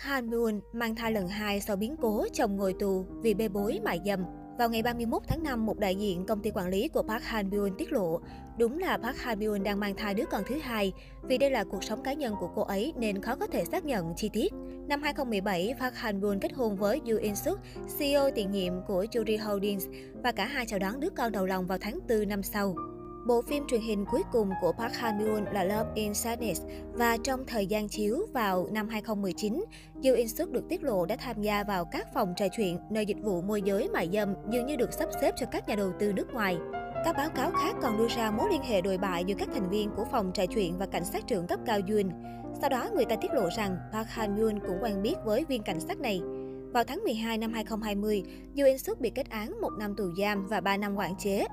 Han Myung mang thai lần hai sau biến cố chồng ngồi tù vì bê bối mại dâm. Vào ngày 31 tháng 5, một đại diện công ty quản lý của Park Han Byun tiết lộ, đúng là Park Han Byun đang mang thai đứa con thứ hai. Vì đây là cuộc sống cá nhân của cô ấy nên khó có thể xác nhận chi tiết. Năm 2017, Park Han Byun kết hôn với Yoo In Suk, CEO tiền nhiệm của Juri Holdings và cả hai chào đón đứa con đầu lòng vào tháng 4 năm sau. Bộ phim truyền hình cuối cùng của Park Han Myun là Love in Sadness và trong thời gian chiếu vào năm 2019, Yoo In Suk được tiết lộ đã tham gia vào các phòng trò chuyện nơi dịch vụ môi giới mại dâm dường như được sắp xếp cho các nhà đầu tư nước ngoài. Các báo cáo khác còn đưa ra mối liên hệ đồi bại giữa các thành viên của phòng trò chuyện và cảnh sát trưởng cấp cao Yoon. Sau đó, người ta tiết lộ rằng Park Han Myun cũng quen biết với viên cảnh sát này. Vào tháng 12 năm 2020, Yoo In Suk bị kết án một năm tù giam và 3 năm quản chế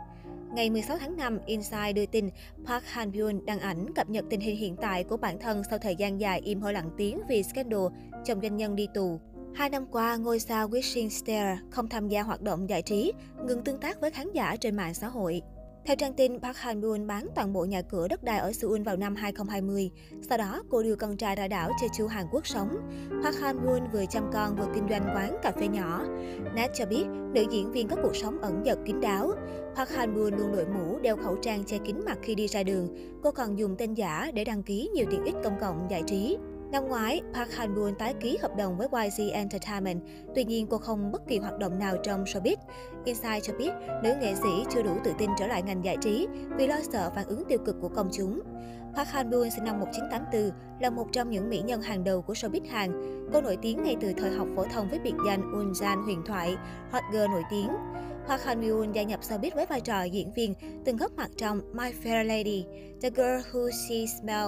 Ngày 16 tháng 5, Inside đưa tin Park Han Byun đăng ảnh cập nhật tình hình hiện tại của bản thân sau thời gian dài im hơi lặng tiếng vì scandal chồng doanh nhân đi tù. Hai năm qua, ngôi sao Wishing Star không tham gia hoạt động giải trí, ngừng tương tác với khán giả trên mạng xã hội. Theo trang tin, Park Han Moon bán toàn bộ nhà cửa đất đai ở Seoul vào năm 2020. Sau đó, cô đưa con trai ra đảo Jeju, Hàn Quốc sống. Park Han Moon vừa chăm con vừa kinh doanh quán cà phê nhỏ. Nat cho biết, nữ diễn viên có cuộc sống ẩn dật kín đáo. Park Han Moon luôn đội mũ, đeo khẩu trang che kín mặt khi đi ra đường. Cô còn dùng tên giả để đăng ký nhiều tiện ích công cộng giải trí. Năm ngoái, Park Han Byun tái ký hợp đồng với YG Entertainment, tuy nhiên cô không bất kỳ hoạt động nào trong showbiz. Inside cho biết, nữ nghệ sĩ chưa đủ tự tin trở lại ngành giải trí vì lo sợ phản ứng tiêu cực của công chúng. Park Han Byun sinh năm 1984 là một trong những mỹ nhân hàng đầu của showbiz Hàn. Cô nổi tiếng ngay từ thời học phổ thông với biệt danh Unjan huyền thoại, hot girl nổi tiếng. Park Han Byun gia nhập showbiz với vai trò diễn viên, từng góp mặt trong My Fair Lady, The Girl Who She Smell,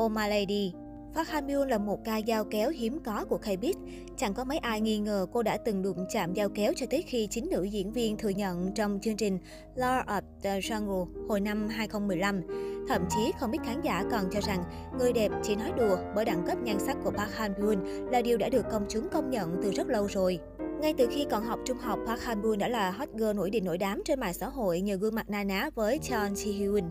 Oh My Lady, Park Han là một ca dao kéo hiếm có của K-pop. Chẳng có mấy ai nghi ngờ cô đã từng đụng chạm dao kéo cho tới khi chính nữ diễn viên thừa nhận trong chương trình Lord of the Jungle hồi năm 2015. Thậm chí không biết khán giả còn cho rằng người đẹp chỉ nói đùa bởi đẳng cấp nhan sắc của Park Han là điều đã được công chúng công nhận từ rất lâu rồi. Ngay từ khi còn học trung học, Park Han Myung đã là hot girl nổi đình nổi đám trên mạng xã hội nhờ gương mặt na ná với Chon Ji Hyun.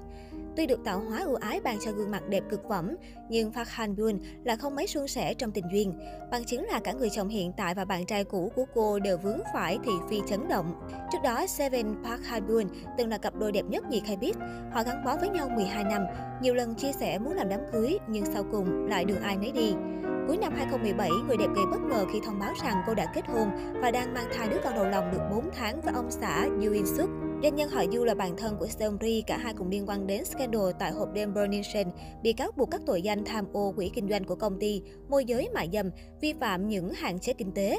Tuy được tạo hóa ưu ái ban cho gương mặt đẹp cực phẩm, nhưng Park Han Byun là không mấy suôn sẻ trong tình duyên. Bằng chứng là cả người chồng hiện tại và bạn trai cũ của cô đều vướng phải thị phi chấn động. Trước đó, Seven Park Han Byun từng là cặp đôi đẹp nhất nhì khai biết. Họ gắn bó với nhau 12 năm, nhiều lần chia sẻ muốn làm đám cưới nhưng sau cùng lại đường ai nấy đi. Cuối năm 2017, người đẹp gây bất ngờ khi thông báo rằng cô đã kết hôn và đang mang thai đứa con đầu lòng được 4 tháng với ông xã Yoo In Suk. Doanh nhân họ Du là bạn thân của Seungri, cả hai cùng liên quan đến scandal tại hộp đêm Burning Shane, bị cáo buộc các tội danh tham ô quỹ kinh doanh của công ty, môi giới mại dâm, vi phạm những hạn chế kinh tế.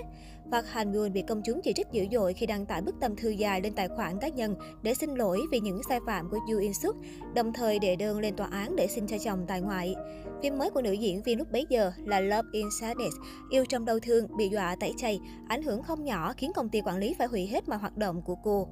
Park Han Yoon bị công chúng chỉ trích dữ dội khi đăng tải bức tâm thư dài lên tài khoản cá nhân để xin lỗi vì những sai phạm của Yoo In Suk, đồng thời đệ đơn lên tòa án để xin cho chồng tại ngoại. Phim mới của nữ diễn viên lúc bấy giờ là Love in Sadness, yêu trong đau thương, bị dọa tẩy chay, ảnh hưởng không nhỏ khiến công ty quản lý phải hủy hết mọi hoạt động của cô.